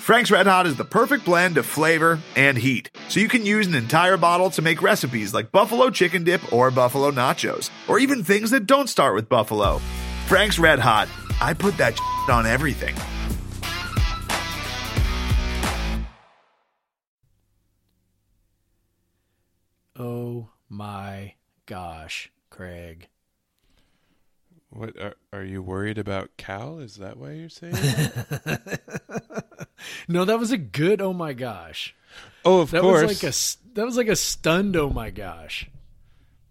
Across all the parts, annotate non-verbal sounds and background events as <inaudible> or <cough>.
Frank's Red Hot is the perfect blend of flavor and heat, so you can use an entire bottle to make recipes like buffalo chicken dip or buffalo nachos, or even things that don't start with buffalo. Frank's Red Hot, I put that on everything. Oh my gosh, Craig. What are, are you worried about Cal? Is that why you're saying? <laughs> <laughs> <laughs> no, that was a good oh my gosh. oh, of That course. was like a that was like a stunned oh my gosh.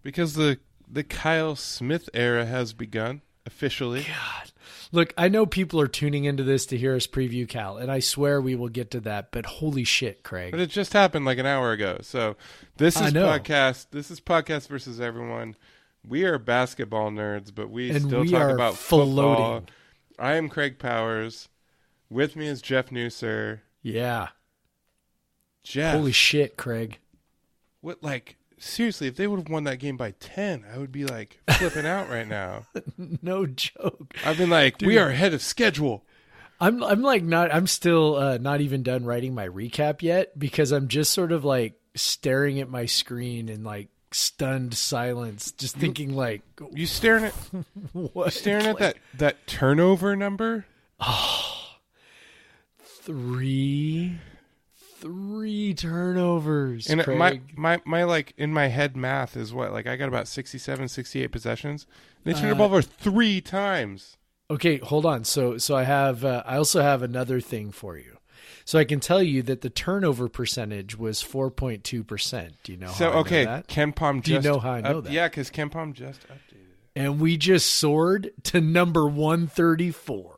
because the the Kyle Smith era has begun officially. God. Look, I know people are tuning into this to hear us preview Cal, and I swear we will get to that, but holy shit, Craig. But it just happened like an hour ago. So this is podcast. This is podcast versus everyone. We are basketball nerds, but we And still we talk about floating. football. I am Craig Powers. With me is Jeff Newser. Yeah. Jeff, Holy shit, Craig. what like seriously? If they would have won that game by ten, I would be like flipping out right now. <laughs> No joke. I've been like, we are ahead of schedule. I'm I'm like not I'm still uh, not even done writing my recap yet because I'm just sort of like staring at my screen in like stunned silence, just thinking like You staring at <laughs> what staring at like, that that turnover number? Three three turnovers. And Craig. my my my like in my head math is what like I got about 67 68 possessions. They turned the Uh, ball over 3 times. Okay, hold on. So so I have uh, I also have another thing for you. So I can tell you that the turnover percentage was 4.2%. Do you know So how I know okay, that? KenPom Do you know how I know up- that? Yeah, cuz KenPom just updated. And we just soared to number 134.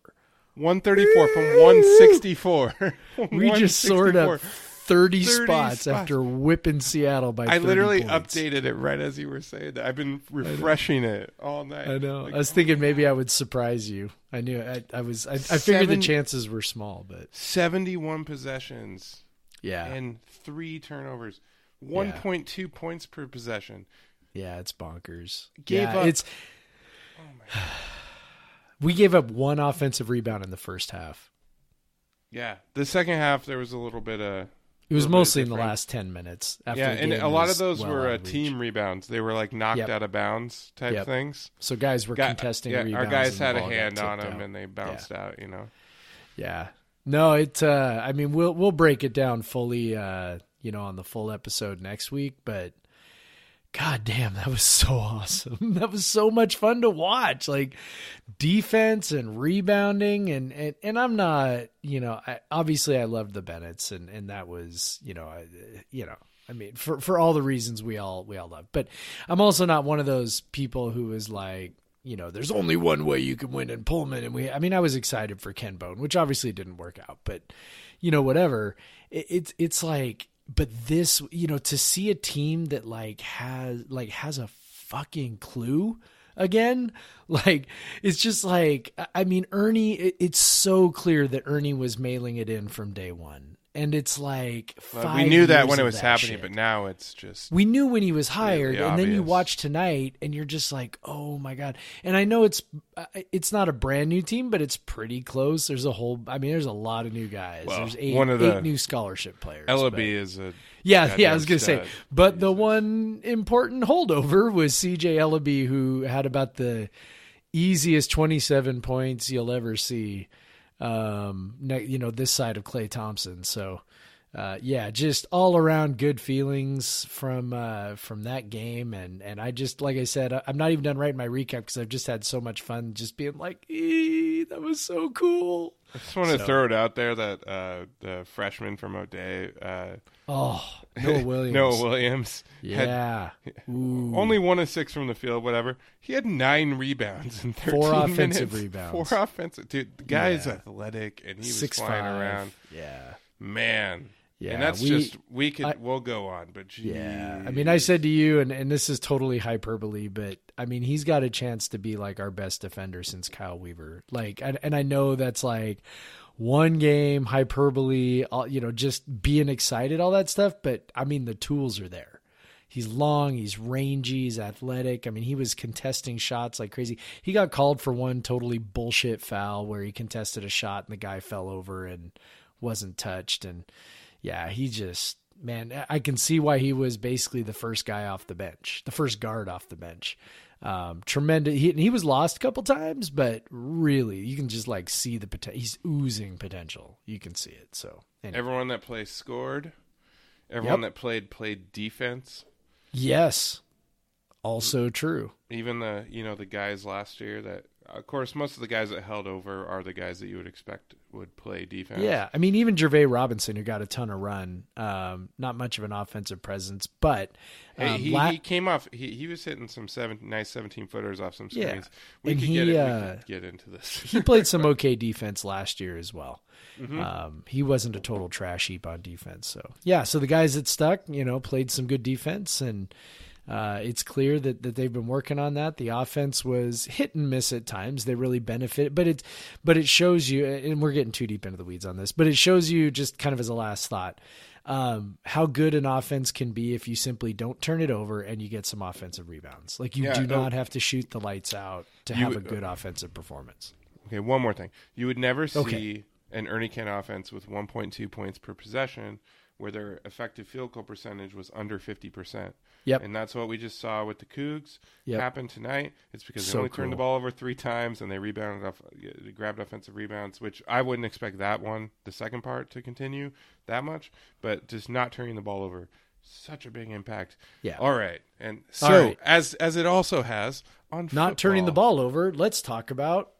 134 from 164. <laughs> <laughs> We just soared up 30, 30 spots, spots. after whipping Seattle by I 30 literally points. updated it right as you were saying that. I've been refreshing it all night. I know. Like, I was thinking maybe I would surprise you. I knew I, I was I, I figured the chances were small, but 71 possessions yeah. and 3 turnovers. 1.2 points per possession. Yeah, it's bonkers. Gave yeah, up- It's <sighs> oh we gave up one offensive rebound in the first half. Yeah, the second half there was a little bit of It was mostly in the last ten minutes. After yeah, and a lot of those well were uh, team rebounds. They were like knocked Yep. out of bounds type Yep. things. So guys were Guy- contesting yeah, rebounds. our guys had a hand on them out. and they bounced out. You know, Yeah. No, it. Uh, I mean, we'll we'll break it down fully. Uh, you know, on the full episode next week. But god damn, that was so <laughs> awesome. that was so much fun to watch. Like defense and rebounding, and and, and I'm not. You know, I, obviously I loved the Bennett's, and and that was you know, I, you know. I mean, for for all the reasons we all we all love, but I'm also not one of those people who is like, you know, there's only one way you can win in Pullman. And we, I mean, I was excited for Ken Bone, which obviously didn't work out, but you know, whatever. It, it's it's like, but this, you know, to see a team that like has like has a fucking clue again, <laughs> like it's just like, I- mean, Ernie. It, it's so clear that Ernie was mailing it in from day one. And it's like Well, we knew that when it was happening, shit. but now it's just we knew when he was hired Really and then you watch tonight and you're just like oh my god. And i know it's uh, it's not a brand new team but it's pretty close. There's a whole i mean there's a lot of new guys. Well, there's eight, one of the- eight new scholarship players Elleby is a yeah yeah i was gonna say stud. but the one important holdover was cj elleby who had about the easiest 27 points you'll ever see um you know this side of klay thompson so uh, yeah, just all around good feelings from uh, from that game, and and I just like I said, I'm not even done writing my recap because I've just had so much fun just being like, "Ee, that was so cool. I just want to So- throw it out there that uh, the freshman from O'Dea, uh, Oh, Noah <laughs> Williams, Noah Williams, yeah, Ooh. only one of six from the field, whatever. He had nine rebounds and 13 Four offensive minutes. rebounds. Four offensive. Dude, the guy is athletic, and he was six flying five. around. Yeah, Man. Yeah, and that's we- just we could I- we'll go on, but geez. Yeah, I mean, I said to you, and, and this is totally hyperbole, but I mean, he's got a chance to be like our best defender since Kyle Weaver. Like, and, and I know that's like one game hyperbole, all, you know, just being excited, all that stuff. But I mean, the tools are there. He's long, he's rangy, he's athletic. I mean, he was contesting shots like crazy. He got called for one totally bullshit foul where he contested a shot and the guy fell over and wasn't touched, and yeah, he just man, I can see why he was basically the first guy off the bench, the first guard off the bench. Um, tremendous. He, he was lost a couple times, but really, you can just like see the potential. He's oozing potential. You can see it. So anyway. Everyone that plays scored. Everyone Yep. that played played defense. yes, also true. Even the you know the guys last year that of course most of the guys that held over are the guys that you would expect would play defense. Yeah, I mean, even Jervae Robinson, who got a ton of run, um, not much of an offensive presence, but Hey, um, he, la- he came off. He, he was hitting some seven nice seventeen footers off some Yeah. screens. We And could he, get it. uh, we could get into this. <laughs> he played some <laughs> okay defense last year as well. Mm-hmm. Um, he wasn't a total trash heap on defense. So yeah, so the guys that stuck, you know, played some good defense, and uh, it's clear that that they've been working on that. The offense was hit and miss at times. They really benefit, but it but it shows you, and we're getting too deep into the weeds on this, but it shows you just kind of as a last thought. Um, how good an offense can be if you simply don't turn it over and you get some offensive rebounds. Like you Yeah, do no. not have to shoot the lights out to have a would- good offensive performance. Okay, one more thing. You would never see Okay. an Ernie Kent offense with 1.2 points per possession where their effective field goal percentage was under 50%. Yep. And that's what we just saw with the Cougs Yep. happen tonight. It's because So they only turned the ball over three times and they rebounded off, grabbed offensive rebounds, which I wouldn't expect that one, the second part, to continue that much. But just not turning the ball over, such a big impact. Yeah. All right. And so, right. as as it also has on not turning the ball over. Let's talk about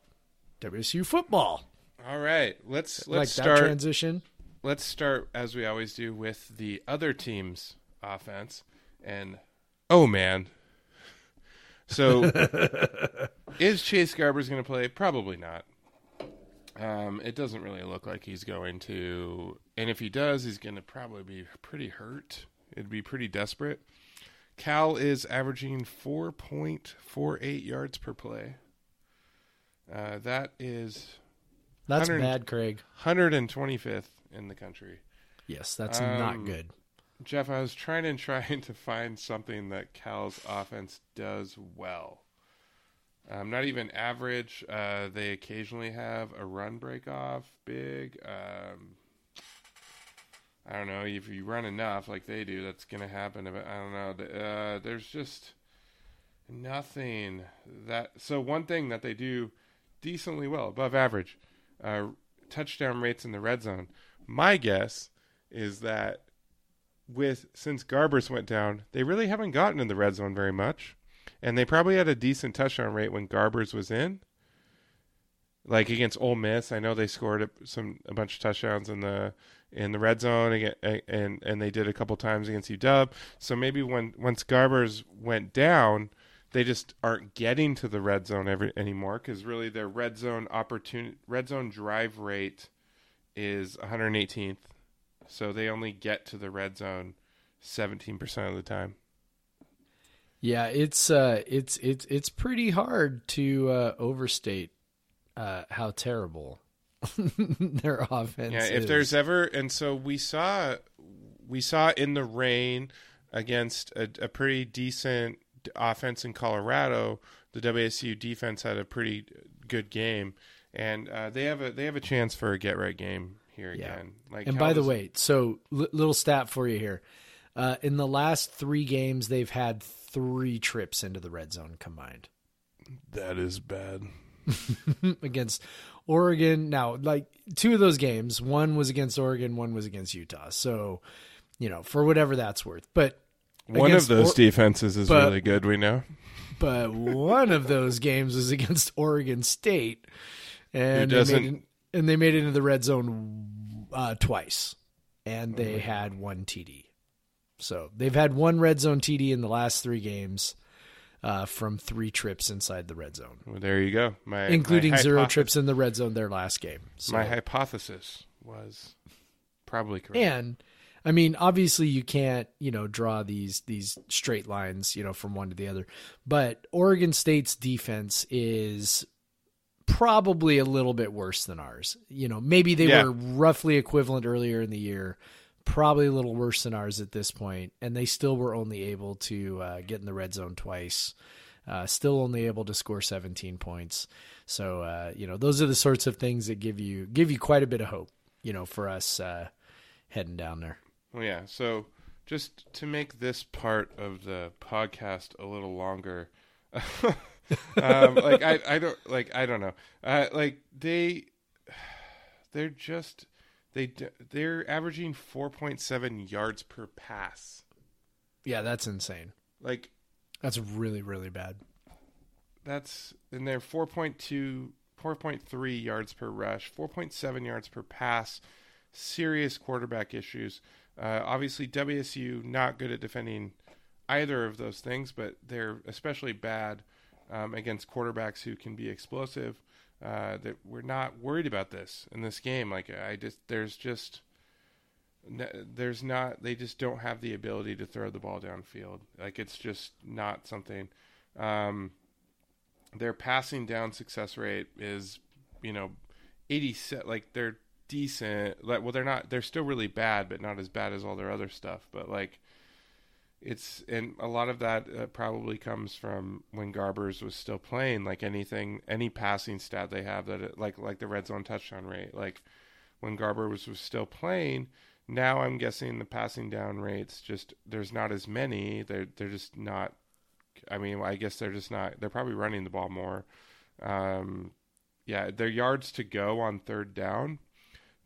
WSU football. All right, let's let's that start. transition. Let's start as we always do with the other team's offense. And oh man, so <laughs> is Chase Garbers going to play? Probably not. Um, it doesn't really look like he's going to, and if he does, he's going to probably be pretty hurt. It'd be pretty desperate. Cal is averaging four point four eight yards per play. Uh, that is That's 100 bad, Craig. 125th in the country. Yes, that's Um, not good. Jeff, I was trying <laughs> and trying to find something that Cal's offense does well. Um, not even average. Uh, they occasionally have a run break off big. Um, I don't know if you run enough like they do, that's going to happen. But I don't know. Uh, there's just nothing that. So one thing that they do decently well, above average, uh, touchdown rates in the red zone. My guess is that with since Garbers went down, they really haven't gotten in the red zone very much, and they probably had a decent touchdown rate when Garbers was in. Like against Ole Miss, I know they scored a, some a bunch of touchdowns in the in the red zone again, and and they did a couple times against UW. So maybe when once Garbers went down, they just aren't getting to the red zone every anymore because really their red zone opportunity red zone drive rate is 118th so they only get to the red zone 17% of the time Yeah, it's uh, it's it's it's pretty hard to uh, overstate uh, how terrible <laughs> their offense. yeah if is. there's ever and so we saw we saw in the rain against a, a pretty decent offense in colorado the wsu defense had a pretty good game and uh, they have a they have a chance for a get right game here Yeah. again like and how by the way, so li- little stat for you here. Uh, in the last three games, they've had three trips into the red zone combined that is bad <laughs> against Oregon. Now, like two of those games, one was against Oregon, one was against Utah. So, you know, for whatever that's worth. But one of those Or- defenses is but- really good we know <laughs> but one of those games was against Oregon State, and they doesn't- made it, and they made it into the red zone uh, twice, and they had one TD. So they've had one red zone TD in the last three games uh, from three trips inside the red zone, well, there you go my including my zero trips in the red zone their last game. So, My hypothesis was probably correct. and I mean, obviously, you can't you know draw these these straight lines you know from one to the other, but Oregon State's defense is probably a little bit worse than ours. You know, maybe they Yeah. were roughly equivalent earlier in the year. Probably a little worse than ours at this point, and they still were only able to uh, get in the red zone twice. Uh, still only able to score 17 points. So uh, you know those are the sorts of things that give you give you quite a bit of hope. you know, for us uh, heading down there. Well, yeah. So just to make this part of the podcast a little longer, <laughs> um, like I, I don't like I don't know, uh, like they, <sighs> they're just they they're averaging four point seven yards per pass. Yeah, that's insane. Like That's really really bad. that's and they're 4.2 4.3 yards per rush 4.7 yards per pass serious quarterback issues uh, obviously wsu not good at defending either of those things but they're especially bad um, against quarterbacks who can be explosive uh, that we're not worried about this in this game. Like i just there's just there's not they just don't have the ability to throw the ball downfield. Like it's just not something um, their passing down success rate is you know 80 like they're decent like well they're not they're still really bad but not as bad as all their other stuff. But like it's and a lot of that uh, probably comes from when Garbers was still playing like anything any passing stat they have that it, like like the red zone touchdown rate like when Garber was, was still playing now I'm guessing the passing down rates just there's not as many they're they're just not I mean, I guess they're just not. They're probably running the ball more. Um, yeah, their yards to go on third down,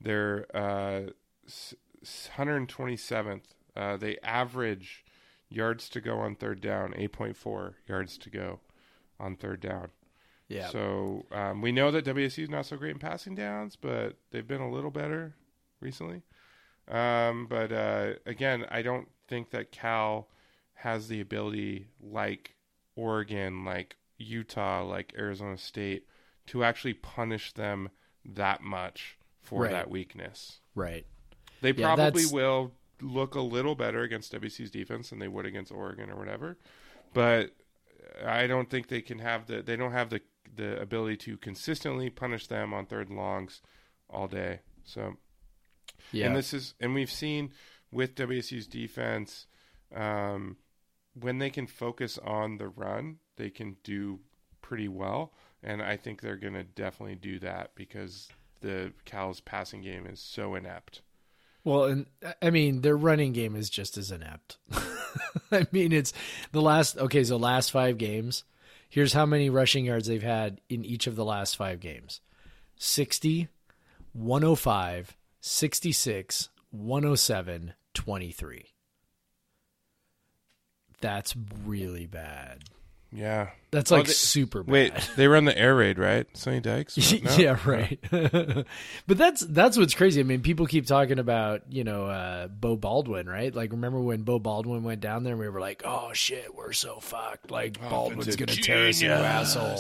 they're uh, 127th. Uh, they average yards to go on third down, 8.4 yards to go on third down. Yeah. So um, we know that WSU is not so great in passing downs, but they've been a little better recently. Um, but uh, again, I don't think that Cal has the ability, like Oregon, like Utah, like Arizona State, to actually punish them that much for Right. that weakness. right. They Yeah, probably that's- will look a little better against WC's defense than they would against Oregon or whatever, but I don't think they can have the they don't have the the ability to consistently punish them on third and longs all day. So Yeah. and this is and we've seen with WSU's defense um, when they can focus on the run, they can do pretty well. And I think they're going to definitely do that because the Cal's passing game is so inept. Well, and I mean, their running game is just as inept. <laughs> I mean, it's the last, okay, so last five games. Here's how many rushing yards they've had in each of the last five games 60, 105, 66, 107, 23. That's really bad. Yeah. That's Oh, like they- super bad. Wait, they run the air raid, right? Sonny Dykes? <laughs> No? yeah, right. <laughs> but that's that's what's crazy. I mean, people keep talking about you know uh, Beau Baldwin, right? Like, remember when Beau Baldwin went down there and we were like, "Oh shit, we're so fucked." Like Baldwin's gonna tear us, you asshole.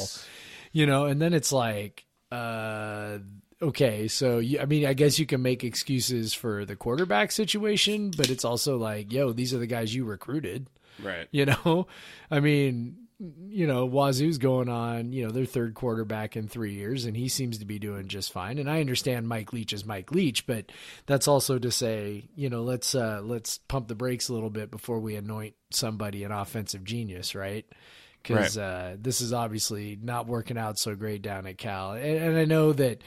You know, and then it's like, uh, okay, so you, I mean, I guess you can make excuses for the quarterback situation, but it's also like, yo, these are the guys you recruited. Right. You know, <laughs> I mean, you know, Wazoo's going on, you know, their third quarterback in three years, and he seems to be doing just fine. And I understand Mike Leach is Mike Leach, but that's also to say, you know, let's uh, let's pump the brakes a little bit before we anoint somebody an offensive genius, right? Because uh, this is obviously not working out so great down at Cal, and, and I know that,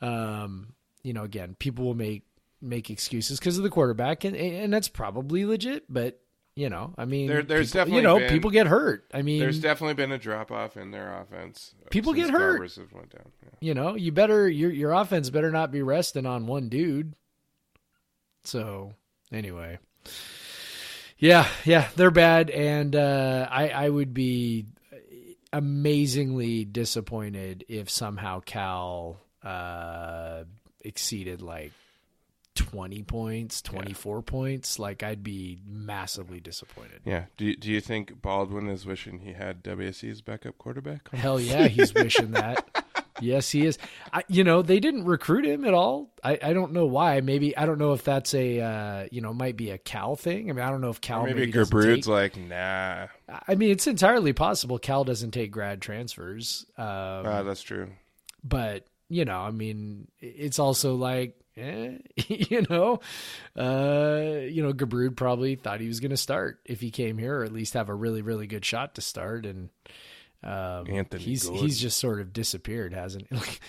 um, you know, again, people will make make excuses because of the quarterback, and and that's probably legit, but. You know, I mean, There- there's people- definitely you know been- people get hurt. I mean, There's definitely been a drop off in their offense. People since get hurt. Went down. Yeah. you know, you better your your offense better not be resting on one dude. So anyway, yeah, yeah, they're bad, and uh, I I would be amazingly disappointed if somehow Cal uh, exceeded like. 20 points, 24 points, like I'd be massively disappointed. Yeah. Do you, do you think Baldwin is wishing he had WSC's backup quarterback? <laughs> Hell yeah, he's wishing that. Yes, he is. I, you know, they didn't recruit him at all. I, I don't know why. Maybe I don't know if that's a uh, you know might be a Cal thing. I mean, I don't know if Cal Or maybe maybe take- like, nah. I mean, it's entirely possible Cal doesn't take grad transfers. Um, Ah, that's true. but you know, I mean, it's also like, eh, <laughs> you know, uh, you know, Gubrud probably thought he was going to start if he came here, or at least have a really, really good shot to start. And Um, Anthony he's Gordon. he's just sort of disappeared, hasn't he? <laughs> Like,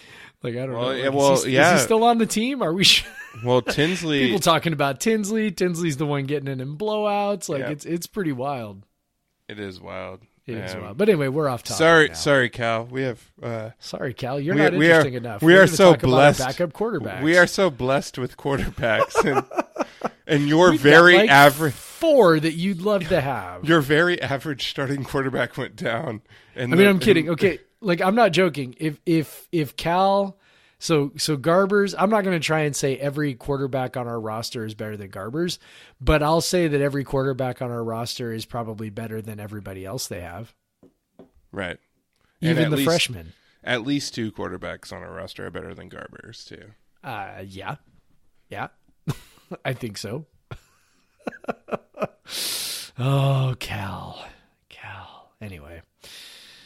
like I don't Well, know. Like, well, is he, yeah. Is he still on the team? Are we? Sure? <laughs> Well, Tinsley. People talking about Tinsley. Tinsley's the one getting in in blowouts. Like Yeah. it's it's pretty wild. it is wild. It is Um, wild. But anyway, we're off topic. Sorry, now. sorry, Cal. We have. Uh, sorry, Cal. You're we, not we are, interesting enough. We We're are so blessed. backup quarterbacks. We are so blessed with quarterbacks, and, <laughs> and your We've very like, average. four that you'd love to have. Your very average starting quarterback went down. And I mean, the- I'm kidding. and- Okay, like I'm not joking. If if if Cal, so so Garbers, I'm not going to try and say every quarterback on our roster is better than Garbers, but I'll say that every quarterback on our roster is probably better than everybody else they have, Right. And even the least- freshmen. At least two quarterbacks on our roster are better than Garbers too. Uh, yeah, yeah, <laughs> I think so. <laughs> oh, Cal, Cal. Anyway,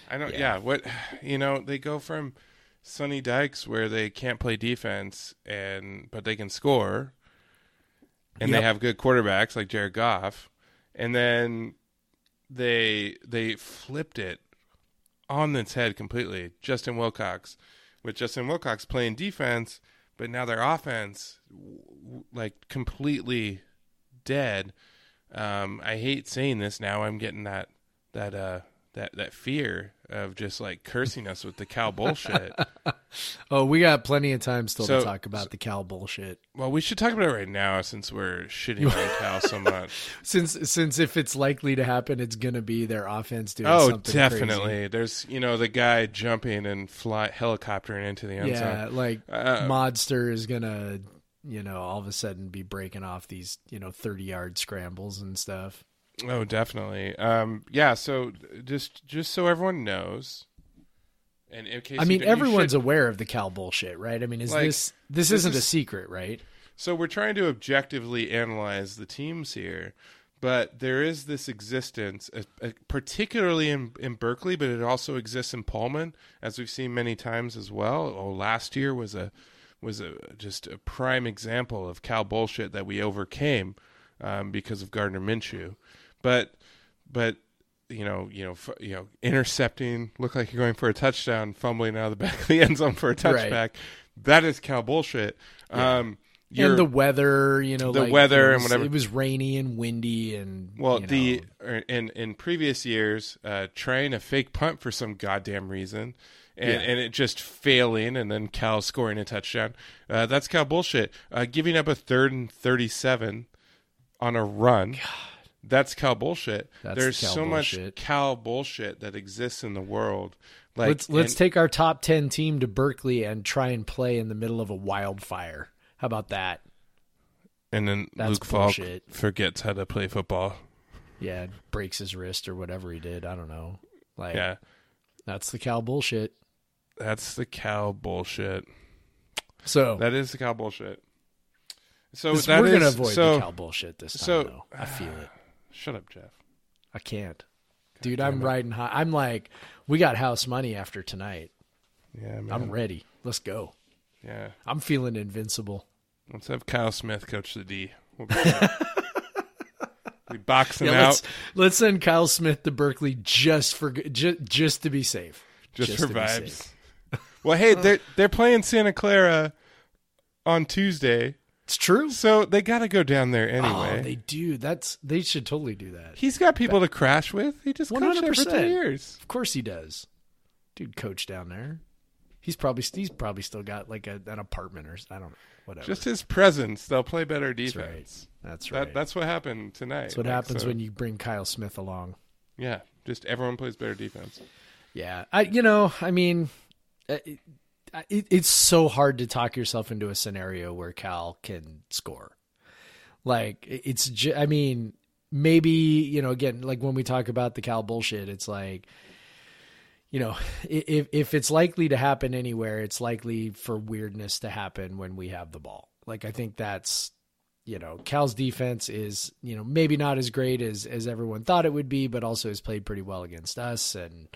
I don't. Yeah. Yeah. What you know, they go from Sonny Dykes where they can't play defense and but they can score, and Yep. they have good quarterbacks like Jared Goff, and then they they flipped it on its head completely. Justin Wilcox, with Justin Wilcox playing defense, but now their offense like completely dead. Um, I hate saying this now. I'm getting that that uh that that fear of just like cursing us with the cow bullshit. <laughs> oh, we got plenty of time still So- to talk about the cow bullshit. well, we should talk about it right now since we're shitting on cow so <laughs> much. Since since if it's likely to happen, it's gonna be their offense doing something. oh, definitely. crazy. There's you know the guy jumping and fly helicoptering into the end Yeah, zone. like Uh, Modster is gonna, you know, all of a sudden be breaking off these, you know, thirty yard scrambles and stuff. Oh, definitely. Um, yeah. So just just so everyone knows, and in case I mean, everyone's should- aware of the cow bullshit, right? I mean, is Like, this this, this isn't a secret, right? So we're trying to objectively analyze the teams here, but there is this existence, uh, uh, particularly in in Berkeley, but it also exists in Pullman, as we've seen many times as well. Oh, last year was a was a just a prime example of cow bullshit that we overcame um, because of Gardner Minshew, but but you know, you know, f- you know, intercepting, look like you're going for a touchdown, fumbling out of the <laughs> back of the end zone for a touchback. Right. That is cow bullshit. Um, you're, and the weather, you know, the like, weather it and whatever. It was rainy and windy, and well, the know, er, in in previous years, uh, trying a fake punt for some goddamn reason, and Yeah. and it just failing, and then Cal scoring a touchdown. Uh, that's Cal bullshit. Uh, giving up a third and thirty-seven on a run. That's cow bullshit. That's There's Cal so much cow bullshit that exists in the world. Like let's let's and- take our top ten team to Berkeley and try and play in the middle of a wildfire. How about that? and then That's Luke Falk forgets how to play football. Yeah, breaks his wrist or whatever he did. I don't know. Like Yeah, that's the cow bullshit. that's the cow bullshit. So That is the cow bullshit. So we're gonna is- avoid so, the Cal bullshit this time. so- though. I feel it. Shut up, Jeff. I can't, dude. I'm riding high. I'm like, we got house money after tonight. Yeah, man. I'm ready. Let's go. yeah. I'm feeling invincible. Let's have Kyle Smith coach the D. We'll <laughs> we box him Yeah, out let's let's send Kyle Smith to Berkeley just for just just to be safe. just, just for vibes. well, hey, <laughs> they're they're playing Santa Clara on Tuesday, It's true. so they got to go down there anyway. Oh, they do. That's they should totally do that. He's got people to crash with. He just coached there for 100%. years. Of course he does. Dude, coach down there. He's probably he's probably still got like a, an apartment or something. I don't know whatever. Just his presence, they'll play better That's right. defense. That's right. That, that's what happened tonight. That's what Like, happens so- when you bring Kyle Smith along. yeah, just everyone plays better defense. Yeah, I you know I mean, uh, it, it, it's so hard to talk yourself into a scenario where Cal can score. Like it's I mean maybe you know again like when we talk about the Cal bullshit, it's like you know if if it's likely to happen anywhere, it's likely for weirdness to happen when we have the ball. Like I think that's you know Cal's defense is you know maybe not as great as as everyone thought it would be, but also has played pretty well against us and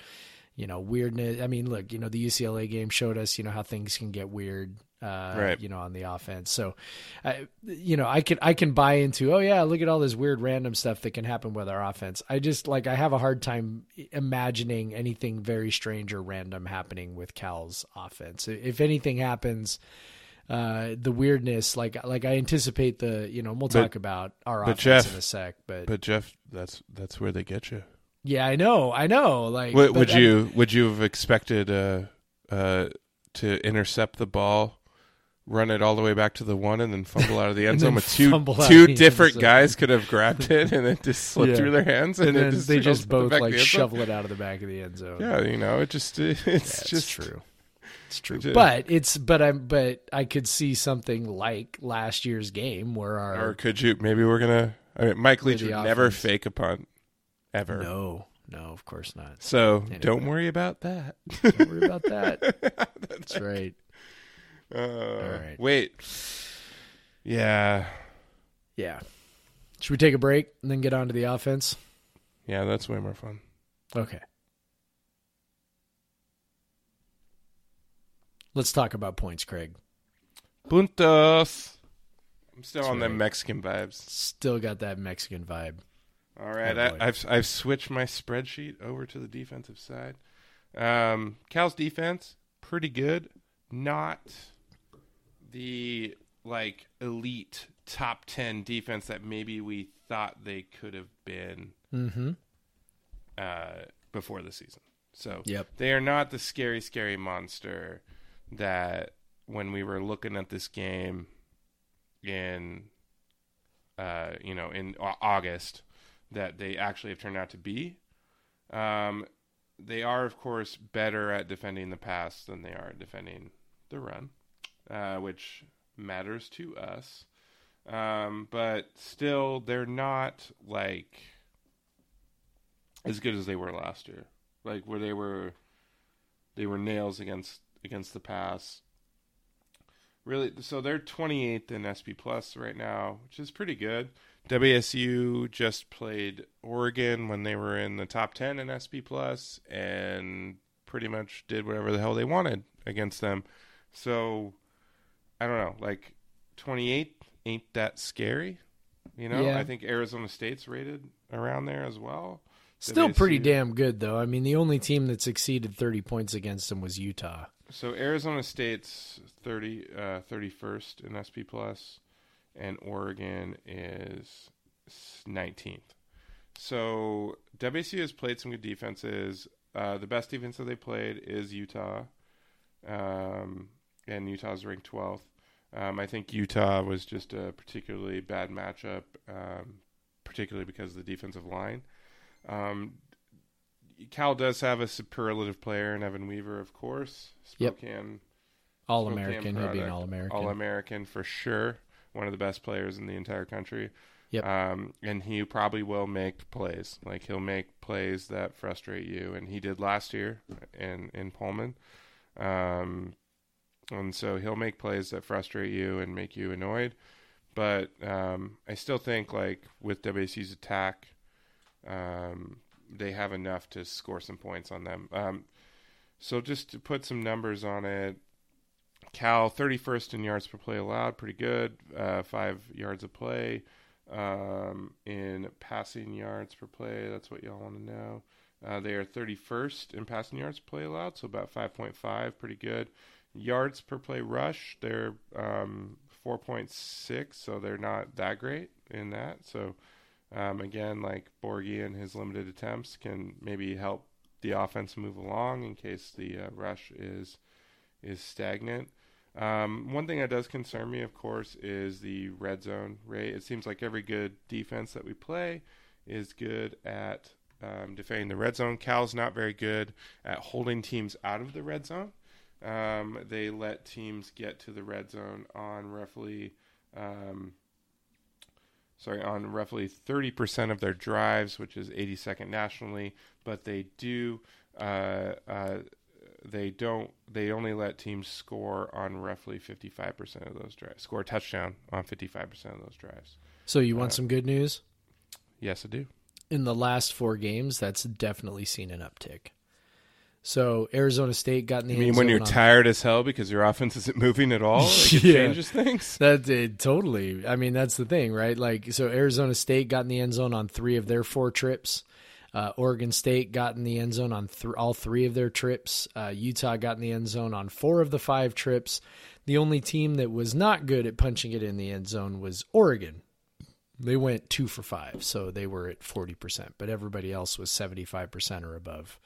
you know weirdness. I mean, look, you know the UCLA game showed us you know how things can get weird. Uh, Right. You know, on the offense. So, I, you know, I can I can buy into. Oh yeah, look at all this weird random stuff that can happen with our offense. I just like I have a hard time imagining anything very strange or random happening with Cal's offense. If anything happens, uh, the weirdness, like like I anticipate the, you know, we'll But- talk about our offense Jeff- in a sec, but, But Jeff, that's that's where they get you. Yeah, I know, I know. Like, Would, would I- you would you have expected uh, uh, to intercept the ball, run it all the way back to the one, and then fumble out of the <laughs> end zone with two fumble out of two different guys could have grabbed <laughs> it and it just slipped Yeah. through their hands, and, and then just they just the both like the zone? shovel it out of the back of the end zone. Yeah, you know, it just <laughs> it's That's just true. It's true. But it's but I'm but I could see something like last year's game where our Or could you? Maybe we're gonna. I mean, Mike Leach would never fake a punt, ever. no, no, of course not. So Anyway. don't worry about that. Don't worry about that. <laughs> That's right. Uh, right. Wait. Yeah, Yeah. Should we take a break and then get on to the offense? yeah, that's way more fun. Okay. Let's talk about points, Craig. Puntos. I'm still That's on them right. Mexican vibes. Still got that Mexican vibe. All right, Oh. I, I've I've switched my spreadsheet over to the defensive side. Um, Cal's defense pretty good, not the like elite top ten defense that maybe we thought they could have been Mm-hmm. uh, before the season. So Yep. they are not the scary, scary monster that when we were looking at this game in, uh, you know, in August, that they actually have turned out to be. Um, they are, of course, better at defending the pass than they are at defending the run, uh, which matters to us. Um, but still, they're not like as good as they were last year. Like where they were, they were nails against against the pass. Really, so they're 28th in SP Plus right now, which is pretty good. WSU just played Oregon when they were in the top 10 in SP Plus, and pretty much did whatever the hell they wanted against them. So I don't know, like 28 ain't that scary. You know, Yeah. I think Arizona State's rated around there as well. Still pretty damn good though. I mean, the only team that succeeded 30 points against them was Utah. So Arizona State's 30, uh, 31st in SP Plus, and Oregon is 19th. So WSU has played some good defenses. Uh, the best defense that they played is Utah, um, and Utah's ranked 12th. Um, I think Utah was just a particularly bad matchup, um, particularly because of the defensive line. Um, Cal does have a superlative player in Evan Weaver, of course. Yep. Spokane All American. He'll be an All American. All American for sure. One of the best players in the entire country. Yep. Um, and he probably will make plays. Like he'll make plays that frustrate you, and he did last year in in Pullman. Um, and so he'll make plays that frustrate you and make you annoyed. But um, I still think like with WC's attack, um, they have enough to score some points on them. Um, so just to put some numbers on it, Cal 31st in yards per play allowed, pretty good. Uh, five yards a play. Um, in passing yards per play, that's what y'all want to know. Uh, they are 31st in passing yards per play allowed, so about 5.5, pretty good. Yards per play rush, they're um, 4.6, so they're not that great in that. So um, again, like Borghi and his limited attempts can maybe help the offense move along in case the uh, rush is is stagnant. Um, one thing that does concern me, of course, is the red zone rate. It seems like every good defense that we play is good at um, defending the red zone. Cal's not very good at holding teams out of the red zone. Um, they let teams get to the red zone on roughly, um, sorry, on roughly 30% of their drives, which is 82nd nationally. But they do, uh, uh, they don't, they only let teams score on roughly 55% of those drives, score a touchdown on 55% of those drives. So you want uh, some good news? Yes, I do. In the last four games, that's definitely seen an uptick. So Arizona State got in the end. Zone. I mean, when you're tired as hell because your offense isn't moving at all, like <laughs> it Yeah. changes things. That it totally. I mean, that's the thing, right? Like, so Arizona State got in the end zone on three of their four trips. Uh, Oregon State got in the end zone on th- all three of their trips. Uh, Utah got in the end zone on four of the five trips. The only team that was not good at punching it in the end zone was Oregon. They went two for five, so they were at 40%, but everybody else was 75% or above.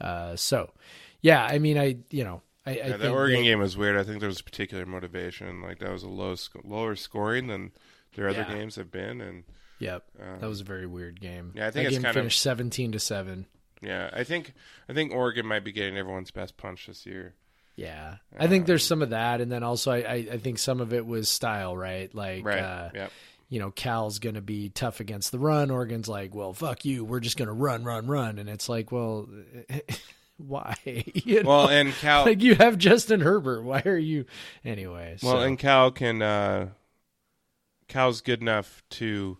Uh, so, yeah, I mean, I, you know, I, I Yeah, think the Oregon that- game was weird. I think there was a particular motivation. Like that was a low, sc- lower scoring than their other Yeah. games have been, and Yep, Um, that was a very weird game. yeah, I think that it's game kind of- finished seventeen to seven. yeah, I think I think Oregon might be getting everyone's best punch this year. Yeah, I think there's some of that, and then also I, I, I think some of it was style, right? Like, Right. uh, yep. you know, Cal's going to be tough against the run. Oregon's like, well, fuck you, we're just going to run, run, run, and it's like, well, <laughs> why? <laughs> you know? Well, and Cal. like you have Justin Herbert. Why are you anyway? well, so- and Cal can. Uh, Cal's good enough to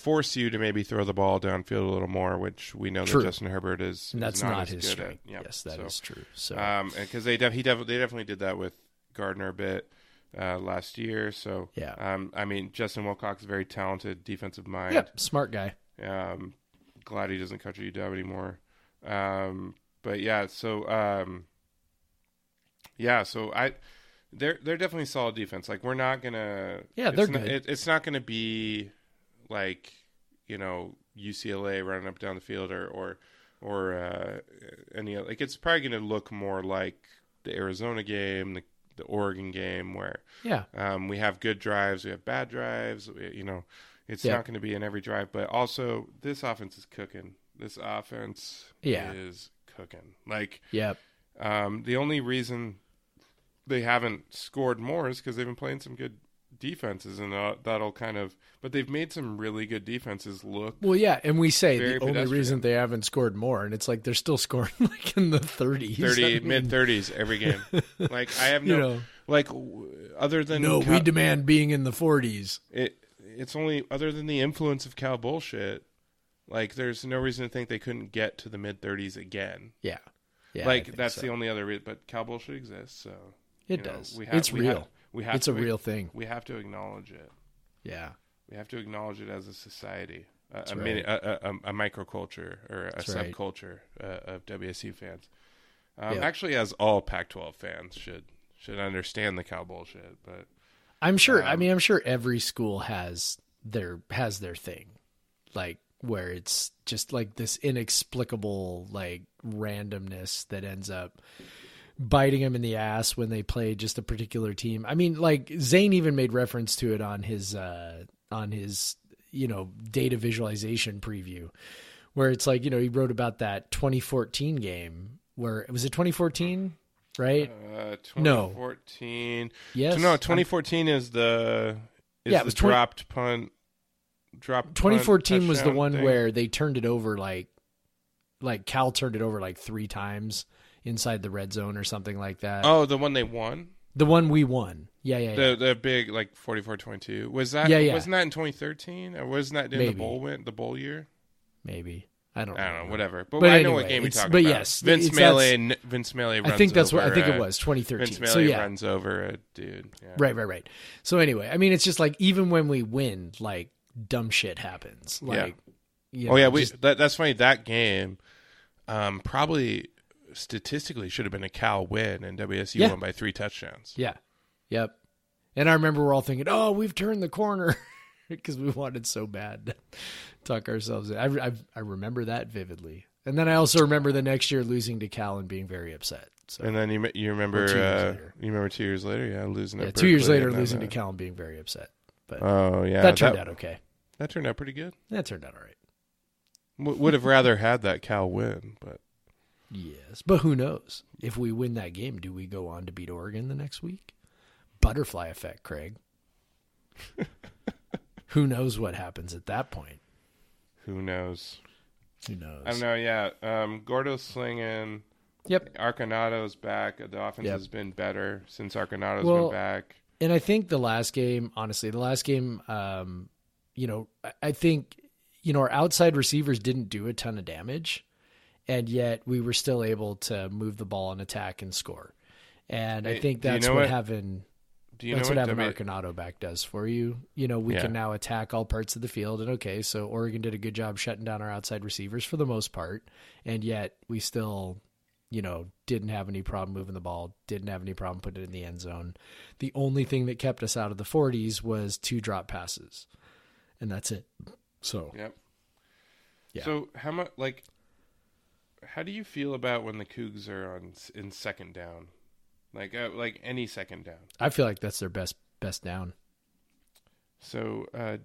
force you to maybe throw the ball downfield a little more, which we know True. that Justin Herbert is. and is that's not, not, as his strength. Yep. Yes, that is so, true. So Um, because they def- he def- they definitely did that with Gardner a bit uh, last year. So Yeah. um, I mean Justin Wilcox is a very talented defensive mind. yep, smart guy. Um, glad he doesn't cut you down anymore. Um, but yeah, so um, yeah, so I they're they're definitely solid defense. Like we're not gonna Yeah, they're not, good. It, it's not gonna be like you know UCLA running up down the field or or or uh, any other- like it's probably gonna look more like the Arizona game, the the Oregon game, where Yeah, um, we have good drives, we have bad drives. We, you know, it's Yeah. not going to be in every drive, but also this offense is cooking. This offense Yeah. is cooking. Like yep, um, the only reason they haven't scored more is because they've been playing some good defenses, and uh, that'll kind of. But they've made some really good defenses look. Well, yeah, and we say the only reason they haven't scored more, and it's like they're still <laughs> scoring like in the 30s. 30 I mean, mid 30s every game <laughs> like i have no You know. like other than No, Cal- we demand being in the 40s. it it's only other than the influence of cow bullshit. Like, there's no reason to think they couldn't get to the mid 30s again. Yeah, yeah. Like, that's so. the only other reason. But cow bullshit exists, so It you know, does. we have- it's we real. have- we have it's to a real thing. We have to acknowledge it. Yeah, We have to acknowledge it as a society, a, a, That's mini, a, a, a microculture or a That's right. subculture uh, of WSU fans. Um. Actually, as all Pac-12 fans should should understand the cow bullshit, but I'm sure. I Um, mean, I'm sure every school has their has their thing, like where it's just like this inexplicable like randomness that ends up biting them in the ass when they play just a particular team. I mean, like Zane even made reference to it on his uh on his you know data visualization preview, where it's like you know he wrote about that 2014 game where was it 2014 right? uh, No. 2014. yes, no, I'm- 2014 is the is Yeah, it the was 20 dropped punt. Dropped punt 2014 was the one thing. where they turned it over like like Cal turned it over like 3 times inside the red zone or something like that. oh the one they won The one we won. Yeah, yeah, yeah. the the big like 44-22 was that Yeah, yeah. wasn't that in 2013 or wasn't that in the bowl win the bowl year Maybe. I don't I don't know remember. whatever but, But I know what game you're talking but about yes, Vince Mayle Vince Mayle runs I think that's what I think it was 2013. Vince Mayle so yeah. runs over a dude yeah. Right, right, right. So anyway, I mean it's just like even when we win like dumb shit happens. Like you oh yeah we just- that, that's funny that game um probably statistically should have been a Cal win and WSU Yeah. won by three touchdowns Yeah. Yep. And I remember we're all thinking, "Oh, we've turned the corner," <laughs> because we wanted so bad to tuck ourselves in. I, I I remember that vividly. And then I also remember the next year losing to Cal and being very upset. So And then you you remember two years uh, later. you remember two years later, yeah, losing. yeah, two years later, losing uh, to Cal and being very upset. But Oh yeah, that turned out okay. That turned out pretty good. That turned out all right. W- would have rather had that Cal win, but Yes, but who knows? If we win that game, do we go on to beat Oregon the next week? Butterfly effect, Craig. <laughs> who knows what happens at that point? who knows? Who knows? I don't know. Yeah, um, Gordo's slinging. Yep. Arconado's back. The offense Yep. has been better since Arconado's Well, been back. And I think the last game, honestly, the last game, um, you know, I think, you know, our outside receivers didn't do a ton of damage. And yet we were still able to move the ball and attack and score. And I think do you that's know what, what- having Do you that's know what what having W- Arconado back does for you. You know, we Yeah. can now attack all parts of the field, and okay, so Oregon did a good job shutting down our outside receivers for the most part, and yet we still, you know, didn't have any problem moving the ball, didn't have any problem putting it in the end zone. The only thing that kept us out of the 40s was two drop passes, and that's it. So Yep. Yeah. So how much like how do you feel about when the Cougs are on in second down? Like uh, like any second down. I feel like that's their best best down. So uh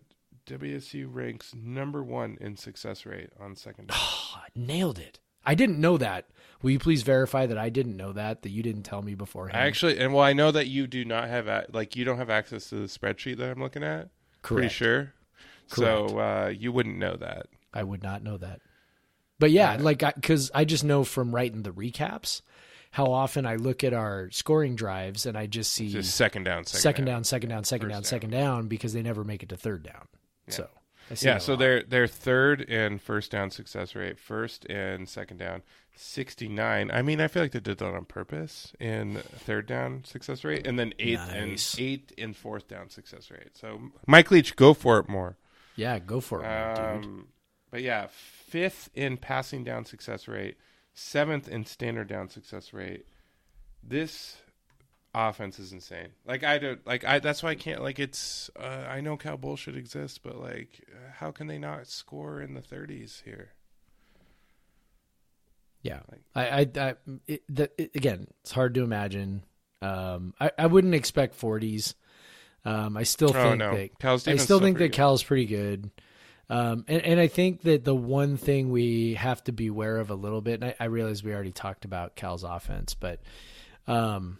WSU ranks number 1 in success rate on second down. Oh, <sighs> nailed it. I didn't know that. Will you please verify that I didn't know that? That you didn't tell me beforehand. I actually and well I know that you do not have a, like you don't have access to the spreadsheet that I'm looking at. Pretty Correct. sure. So uh you wouldn't know that. I would not know that. But yeah, Yeah. like because I, just know from writing the recaps how often I look at our scoring drives and I just see Just second down, second, second down, second down, second down, down. second down because they never make it to third down. So Yeah, so lot. they're they're third in first down success rate, first and second down, sixty nine. I mean, I feel like they did that on purpose in third down success rate, and then eighth Nice. and eighth in fourth down success rate. So Mike Leach, go for it more. yeah, go for it, dude. Um, but yeah, fifth in passing down success rate, seventh in standard down success rate. This offense is insane. Like I don't like I. That's why I can't like it's. Uh, I know Cal bullshit exists, but like, how can they not score in the thirties here? Yeah, Like- I, I, I it, the, it, again, it's hard to imagine. Um, I, I wouldn't expect forties. Um, I still Oh think no, that Cal's I defense still think that Cal's pretty good. Um, and, and I think that the one thing we have to be aware of a little bit, and I, I realize we already talked about Cal's offense, but, um,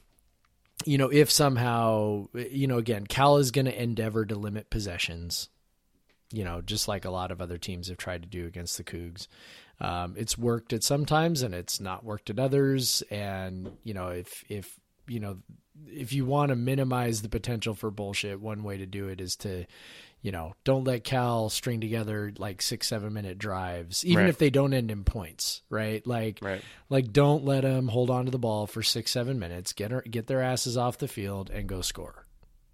you know, if somehow, you know, again, Cal is going to endeavor to limit possessions, you know, just like a lot of other teams have tried to do against the Cougs. Um, it's worked at some times and it's not worked at others. And, you know, if, if, you know, if you want to minimize the potential for bullshit, one way to do it is to, you know, don't let Cal string together like six, seven minute drives, even Right. if they don't end in points, right? Like, Right. like don't let them hold on to the ball for six, seven minutes, get her, get their asses off the field and go score,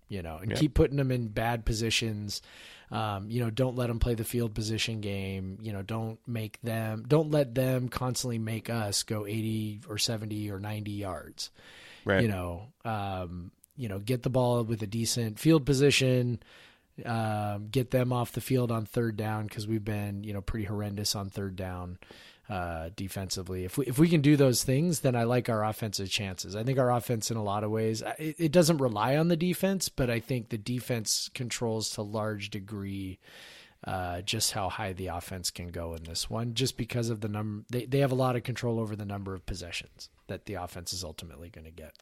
you know, and Yeah. keep putting them in bad positions. Um, you know, don't let them play the field position game. You know, don't make them, don't let them constantly make us go 80 or 70 or 90 yards Right. you know, um, you know, get the ball with a decent field position, um, get them off the field on third down because we've been, you know, pretty horrendous on third down uh, defensively. If we if we can do those things, then I like our offensive chances. I think our offense, in a lot of ways, it, it doesn't rely on the defense, but I think the defense controls to a large degree. Uh, just how high the offense can go in this one, just because of the number, they, they have a lot of control over the number of possessions that the offense is ultimately going to get.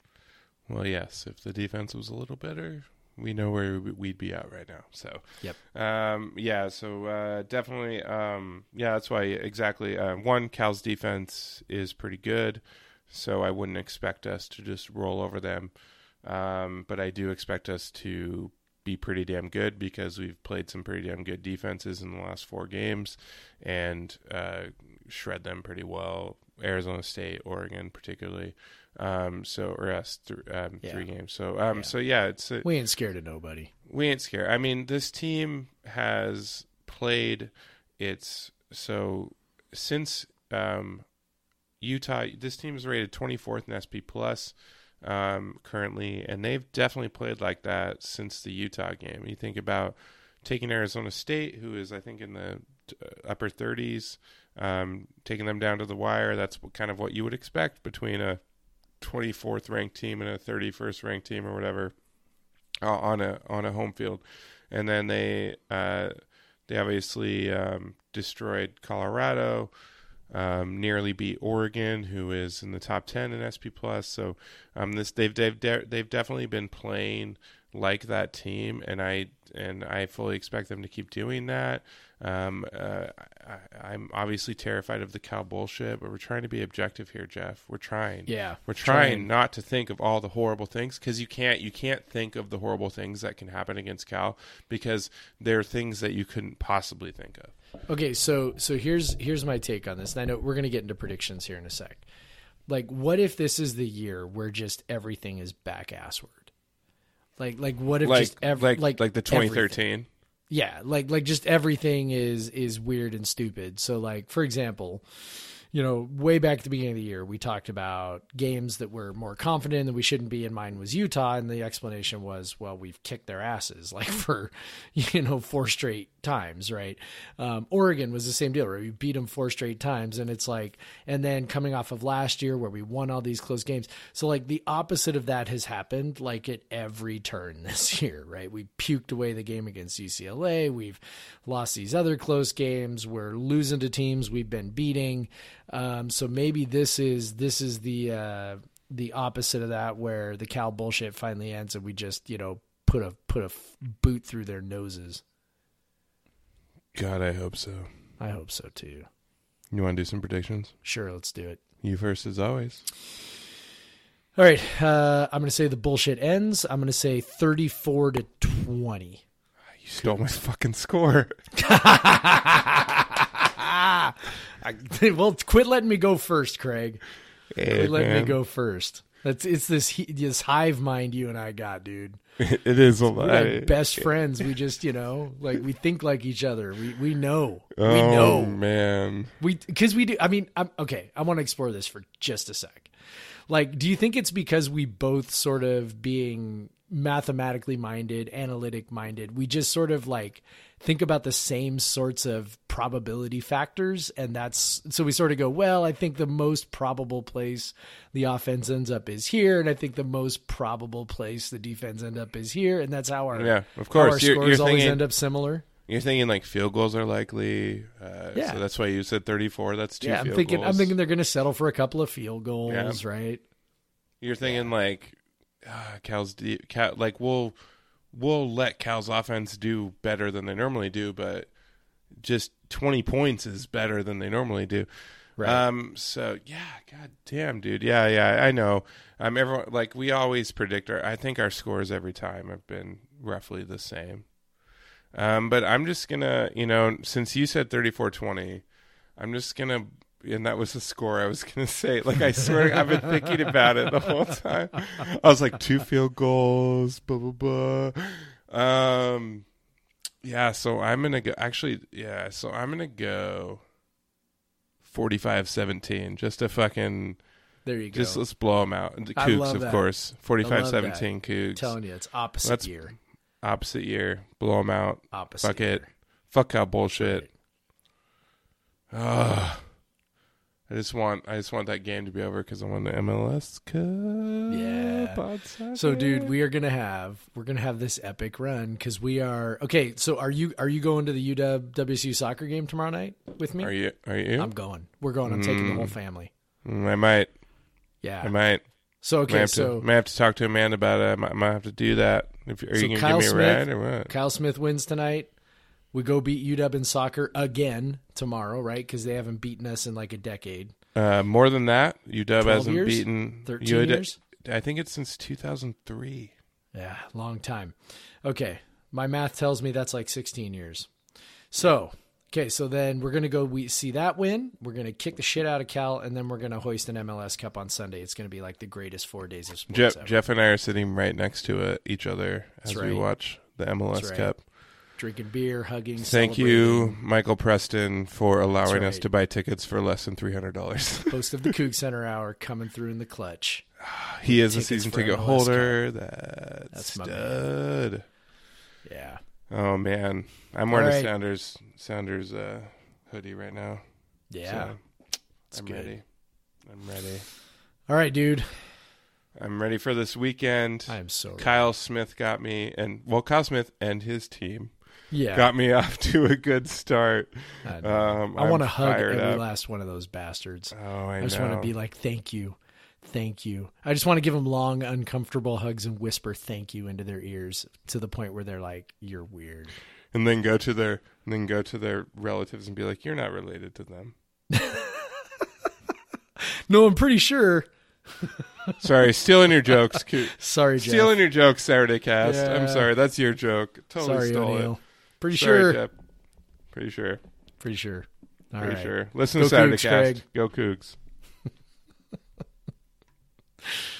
Well, yes. If the defense was a little better, we know where we'd be at right now. So, Yep. Um, yeah. So uh, definitely. Um, yeah. That's why exactly. Uh, one, Cal's defense is pretty good, so I wouldn't expect us to just roll over them. Um, but I do expect us to be pretty damn good because we've played some pretty damn good defenses in the last four games and uh, shred them pretty well. Arizona State, Oregon, particularly. Um, so or us th- um, Yeah. three games. So um, Yeah. so yeah, it's a, We ain't scared of nobody. we ain't scared. I mean, this team has played its so since um, Utah. This team is rated 24th in SP plus um, currently, and they've definitely played like that since the Utah game. You think about taking Arizona State, who is I think in the uh, upper 30s, um, taking them down to the wire. That's kind of what you would expect between a 24th ranked team and a 31st ranked team or whatever uh, on a on a home field, and then they uh, they obviously um, destroyed Colorado, um, nearly beat Oregon, who is in the top ten in SP plus. So um, this they've they've de- they've definitely been playing like that team, and I and I fully expect them to keep doing that. Um, uh, I, I'm obviously terrified of the Cal bullshit, but we're trying to be objective here, Jeff. We're trying. Yeah, we're trying, trying. not to think of all the horrible things because you can't. You can't think of the horrible things that can happen against Cal because they're things that you couldn't possibly think of. Okay, so so here's here's my take on this. And I know we're gonna get into predictions here in a sec. Like, what if this is the year where just everything is back assward? Like, like what if Like just ev- like like like the everything. 2013. Yeah, like like just everything is is weird and stupid. So like for example, you know, way back at the beginning of the year, we talked about games that were more confident that we shouldn't be, and mine was Utah, and the explanation was, well, we've kicked their asses <laughs> like for you know four straight times, right? Um, Oregon was the same deal, right? We beat them four straight times, and it's like, and then coming off of last year where we won all these close games, so like the opposite of that has happened, like at every turn <laughs> this year, right? We puked away the game against UCLA, we've lost these other close games, we're losing to teams we've been beating. Um, so maybe this is this is the uh, the opposite of that, where the Cal bullshit finally ends, and we just you know put a put a f- boot through their noses. God, I hope so. I hope so too. You want to do some predictions? Sure, let's do it. You first, as always. All right, uh, I'm going to say the bullshit ends. I'm going to say 34 to 20. You stole my fucking score. <laughs> I, <laughs> well, quit letting me go first, Craig. Hey, Quit letting me go first. That's it's this this hive mind you and I got, dude. <laughs> it is a lot. like best friends. We just, you know, like we think like each other. We we know. Oh we know. man, We because we do. I mean, I'm okay. I want to explore this for just a sec. Like, do you think it's because we both sort of being mathematically minded, analytic minded, we just sort of like think about the same sorts of probability factors, and that's so we sort of go, well, I think the most probable place the offense ends up is here, and I think the most probable place the defense end up is here, and that's how our Yeah, of course. our You're- scores you're always thinking- end up similar. you're thinking like field goals are likely. Uh, Yeah. So that's why you said 34. That's two Yeah, I'm thinking. I'm thinking they're going to settle for a couple of field goals, Yeah. right? You're thinking like uh, Cal's de- Cal, like we'll we'll let Cal's offense do better than they normally do, but just 20 points is better than they normally do. Right. Um. So yeah, god damn, dude. Yeah, yeah. I know. Um. Everyone like we always predict our. I think our scores every time have been roughly the same. Um. But I'm just gonna, you know, since you said 34-20, I'm just gonna. And that was the score I was gonna say. Like I swear, I've been thinking about it the whole time. I was like two field goals, blah blah blah. Um, yeah. So I'm gonna go. Actually, yeah. So I'm gonna go 45-17. Just a fucking. There you go. Just let's blow them out. The Cougs, of that. course. I 45-17 Cougs. telling you, it's opposite Let's- year. Opposite year. Blow them out. Opposite. Fuck year. it. Fuck out bullshit. Ugh. I just want I just want that game to be over because I want the MLS Cup. Yeah. So, dude, we are gonna have we're gonna have this epic run because we are okay. So, are you are you going to the UW WSU soccer game tomorrow night with me? are you? Are you? I'm going. We're going. I'm taking the Mm. whole family. Mm, I might. Yeah. I might. So okay. have So to. Might have to talk to Amanda about it. I might, I might have to do that. If, are So you gonna Kyle give me a Smith- ride or what? Kyle Smith wins tonight. We go beat UW in soccer again tomorrow, right? Because they haven't beaten us in like a decade. Uh, more than that, UW hasn't years? beaten 13 UW years? I think it's since 2003. Yeah, long time. Okay, my math tells me that's like 16 years. So, okay, so then we're gonna go. We see that win. We're gonna kick the shit out of Cal, and then we're gonna hoist an MLS Cup on Sunday. It's gonna be like the greatest four days of sports Jeff, ever. Jeff and I are sitting right next to uh, each other as That's we watch the MLS right. Cup. Drinking beer, hugging. Thank you. Michael Preston, for allowing That's us to buy tickets for less than three hundred dollars. <laughs> Host of the Coug <laughs> Center Hour coming through in the clutch. <sighs> he is a season ticket MLS holder. That's, That's stud. Yeah. Oh man, I'm wearing All a right. Sounders Sounders uh, hoodie right now. Yeah. so I'm good. ready. I'm ready. All right, dude. I'm ready for this weekend. I am so Kyle Smith got me, and well, Kyle Smith and his team yeah. got me <laughs> off to a good start. I. Um, I want to hug every up. last one of those bastards. Oh, I, I just want to be like, thank you. thank you. I just want to give them long, uncomfortable hugs and whisper thank you into their ears to the point where they're like, "You're weird." And then go to their and then go to their relatives and be like, "You're not related to them." <laughs> No, I'm pretty sure. <laughs> Sorry, stealing your jokes. Sorry, Jeff. Stealing your jokes, Saturday cast. I'm sorry, that's your joke. Totally Sorry, stole O'Neill. it. Pretty Sorry, sure. Jeff. Pretty sure. Pretty sure. All Pretty right. sure. Listen Go to Saturday Cougs, cast. Craig. Go Cougs. <laughs>